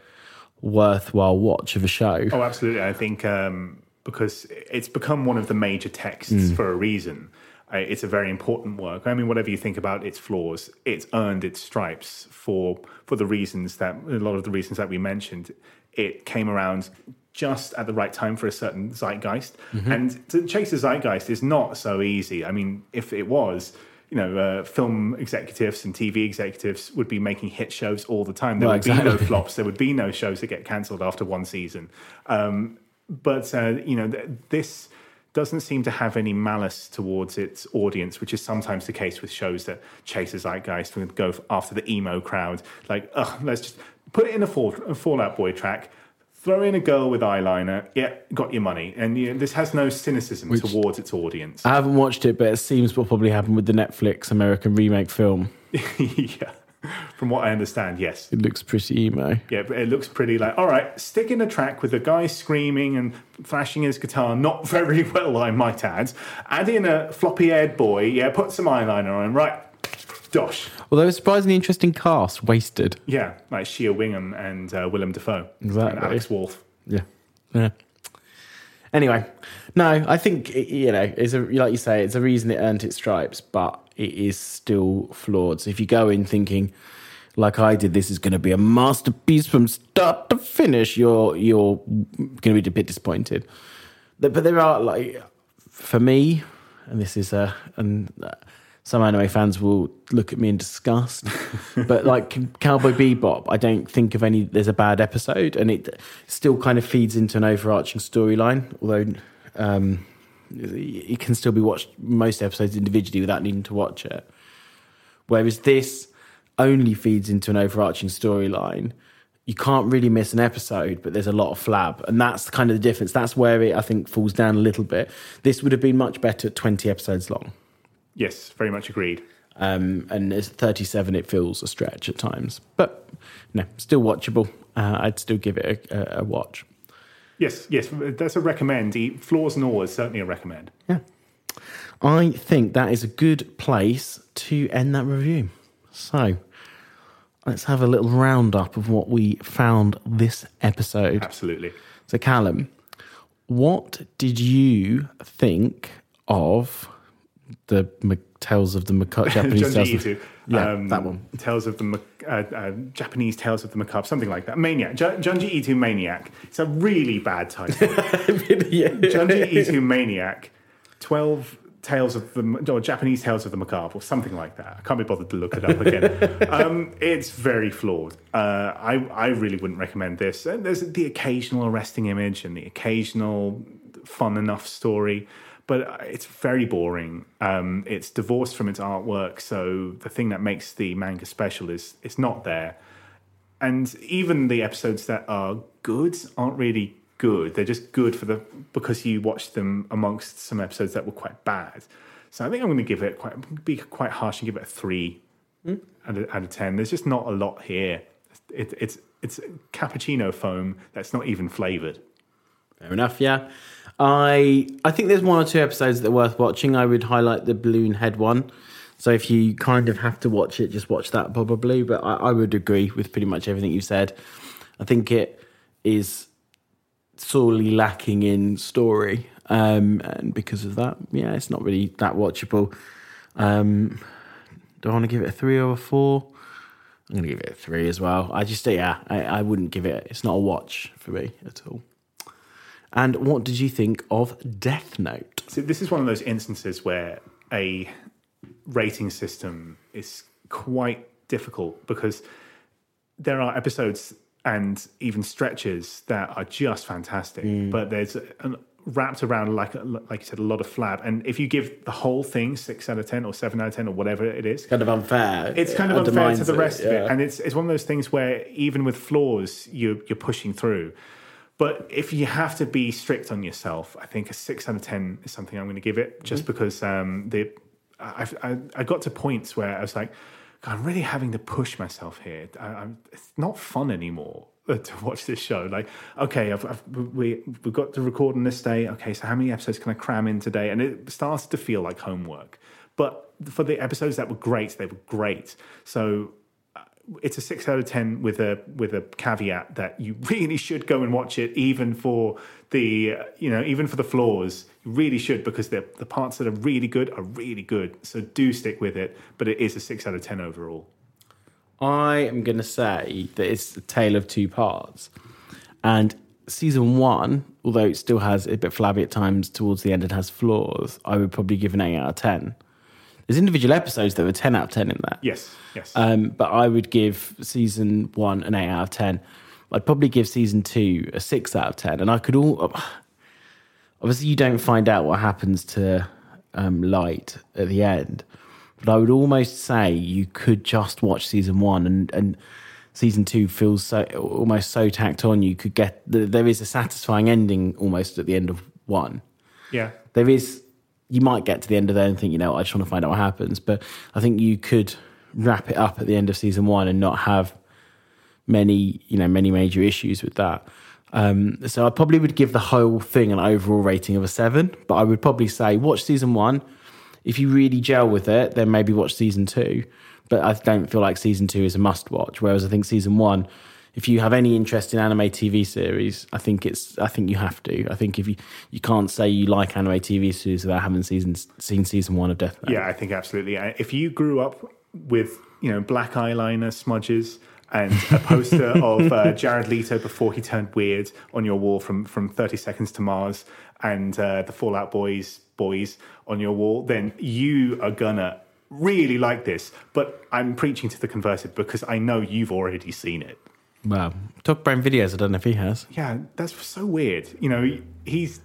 worthwhile watch of a show. Oh, absolutely. I think um, because it's become one of the major texts Mm. for a reason. It's a very important work. I mean, whatever you think about its flaws, it's earned its stripes for for the reasons that a lot of the reasons that we mentioned. It came around just at the right time for a certain zeitgeist, Mm-hmm. and to chase a zeitgeist is not so easy. I mean, if it was. You know, uh, film executives and TV executives would be making hit shows all the time. There Well, would be no [LAUGHS] flops. There would be no shows that get cancelled after one season. Um, but uh, you know, th- this doesn't seem to have any malice towards its audience, which is sometimes the case with shows that chase a zeitgeist and go after the emo crowd. Like, oh, let's just put it in a, fall, a Fall Out Boy track. Throw in a girl with eyeliner. Yeah, got your money. And you know, this has no cynicism towards its audience. I haven't watched it, but it seems what probably happened with the Netflix American remake film. [LAUGHS] yeah, [LAUGHS] from what I understand, yes. It looks pretty emo. Yeah, but it looks pretty like, all right, stick in a track with the guy screaming and flashing his guitar, not [LAUGHS] very well, I might add. Add in a floppy haired boy, yeah, put some eyeliner on right, dosh. Although a surprisingly interesting cast, wasted. Yeah, like Shea Whigham and uh, Willem Dafoe. Exactly. And Alex Wolff. Yeah. Yeah. Anyway, no, I think you know, it's a like you say, it's a reason it earned its stripes, but it is still flawed. So if you go in thinking, like I did, this is going to be a masterpiece from start to finish, you're you're going to be a bit disappointed. But there are like, for me, and this is a and. Uh, Some anime fans will look at me in disgust, [LAUGHS] but like Cowboy Bebop, I don't think of any. There's a bad episode, and it still kind of feeds into an overarching storyline. Although um, it can still be watched most episodes individually without needing to watch it. Whereas this only feeds into an overarching storyline. You can't really miss an episode, but there's a lot of flab, and that's kind of the difference. That's where it, I think, falls down a little bit. This would have been much better at 20 episodes long. Yes, very much agreed. Um, and as 37, it feels a stretch at times, but no, still watchable. Uh, I'd still give it a, a, a watch. Yes, yes, that's a recommend. Flaws and all is certainly a recommend. Yeah. I think that is a good place to end that review. So let's have a little roundup of what we found this episode. Absolutely. So, Callum, what did you think of the Tales of the Macabre [LAUGHS] Japanese Tales of-. Yeah, um, that one. Tales of the uh, uh, Japanese Tales of the Macabre, something like that. Maniac. Ju- Junji Ito Maniac. It's a really bad title. [LAUGHS] Junji Ito Maniac. Twelve Tales of the or Japanese Tales of the Macabre or something like that. I can't be bothered to look it up again. [LAUGHS] um, it's very flawed. Uh, I I really wouldn't recommend this. And there's the occasional arresting image and the occasional fun enough story, but it's very boring. Um, it's divorced from its artwork, so the thing that makes the manga special is it's not there. And even the episodes that are good aren't really good. They're just good for the because you watched them amongst some episodes that were quite bad. So I think I'm going to give it quite be quite harsh and give it a three out, of, out of ten. There's just not a lot here. It, it's it's cappuccino foam that's not even flavored. Fair enough, yeah. I I think there's one or two episodes that are worth watching. I would highlight the balloon head one. So if you kind of have to watch it, just watch that probably. But I, I would agree with pretty much everything you said. I think it is sorely lacking in story, um, and because of that, yeah, it's not really that watchable. Um, do I want to give it a three or a four? I'm going to give it a three as well. I just, yeah, I, I wouldn't give it. It's not a watch for me at all. And what did you think of Death Note? So this is one of those instances where a rating system is quite difficult because there are episodes and even stretches that are just fantastic, mm. but there's an, wrapped around like like you said a lot of flab. And if you give the whole thing six out of ten or seven out of ten or whatever it is, Kind of unfair. it's kind of unfair to the rest of yeah. it, and it's it's one of those things where even with flaws, you you're pushing through. But if you have to be strict on yourself, I think a six out of ten is something I'm going to give it, just Mm-hmm. because um, the I, I I got to points where I was like, God, I'm really having to push myself here. I, I'm, it's not fun anymore uh, to watch this show. Like, okay, I've, I've, we we've got to record on this day. Okay, so how many episodes can I cram in today? And it starts to feel like homework. But for the episodes that were great, they were great. So it's a six out of ten with a with a caveat that you [LAUGHS] really should go and watch it, even for the you know even for the flaws. You really should because the the parts that are really good are really good. So do stick with it. But it is a six out of ten overall. I am going to say that it's a tale of two parts. And season one, although it still has a bit flabby at times towards the end and has flaws, I would probably give an 8 out of 10. There's individual episodes that were 10 out of 10 in that. Yes, yes. Um, but I would give season one an 8 out of 10. I'd probably give season two a 6 out of 10. And I could all. [SIGHS] Obviously, you don't find out what happens to um, Light at the end. But I would almost say you could just watch season one and, and season two feels so almost so tacked on. You could get there is a satisfying ending almost at the end of one yeah, there is you might get to the end of there and think you know i just want to find out what happens. But i think you could wrap it up at the end of season one and not have many you know many major issues with that. Um, so i probably would give the whole thing an overall rating of a seven but i would probably say watch season one. If you really gel with it then maybe watch season two. But i don't feel like season two is a must watch whereas i think season one if you have any interest in anime TV series, I think it's. I think you have to. I think if you you can't say you like anime TV series without having season seen season one of Death Note. yeah, I think absolutely. If you grew up with you know black eyeliner smudges and a poster [LAUGHS] of uh, Jared Leto before he turned weird on your wall from from Thirty Seconds to Mars and uh, the Fall Out Boys boys on your wall, then you are gonna really like this. But I'm preaching to the converted because I know you've already seen it. Wow. Talk Brain videos. I don't know if he has. Yeah, that's so weird. You know, he's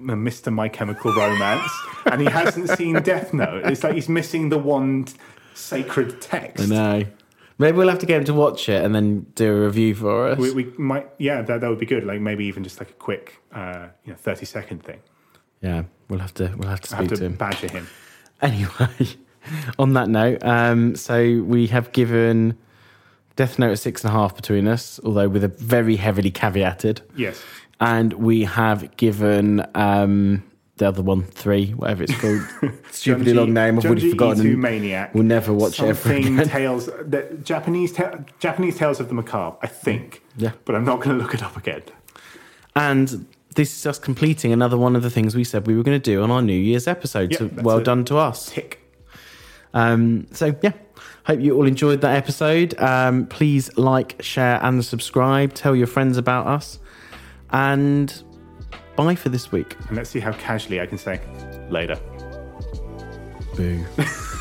Mr. My Chemical Romance, and he hasn't seen Death Note. It's like he's missing the one sacred text. I know. Maybe we'll have to get him to watch it and then do a review for us. We, we might, yeah, that, that would be good. Like maybe even just like a quick, uh, you know, thirty second thing. yeah, we'll have to. We'll have to I have speak to to him. badger him. [LAUGHS] Anyway, on that note, um, so we have given Death Note a six and a half between us, although with a very heavily caveated. Yes. And we have given um, the other one three, whatever it's called. [LAUGHS] Stupidly Junji- long name. I've already forgotten. Maniac. We'll never watch it ever Something again. Tales, the Japanese ta- Japanese Tales of the Macabre, I think. Yeah. But I'm not going to look it up again. And this is us completing another one of the things we said we were going to do on our New Year's episode. Yep, so well it. done to us. Tick. Um, so yeah, hope you all enjoyed that episode. Um, please like, share, and subscribe. Tell your friends about us, and bye for this week. And let's see how casually I can say later. Boo. [LAUGHS]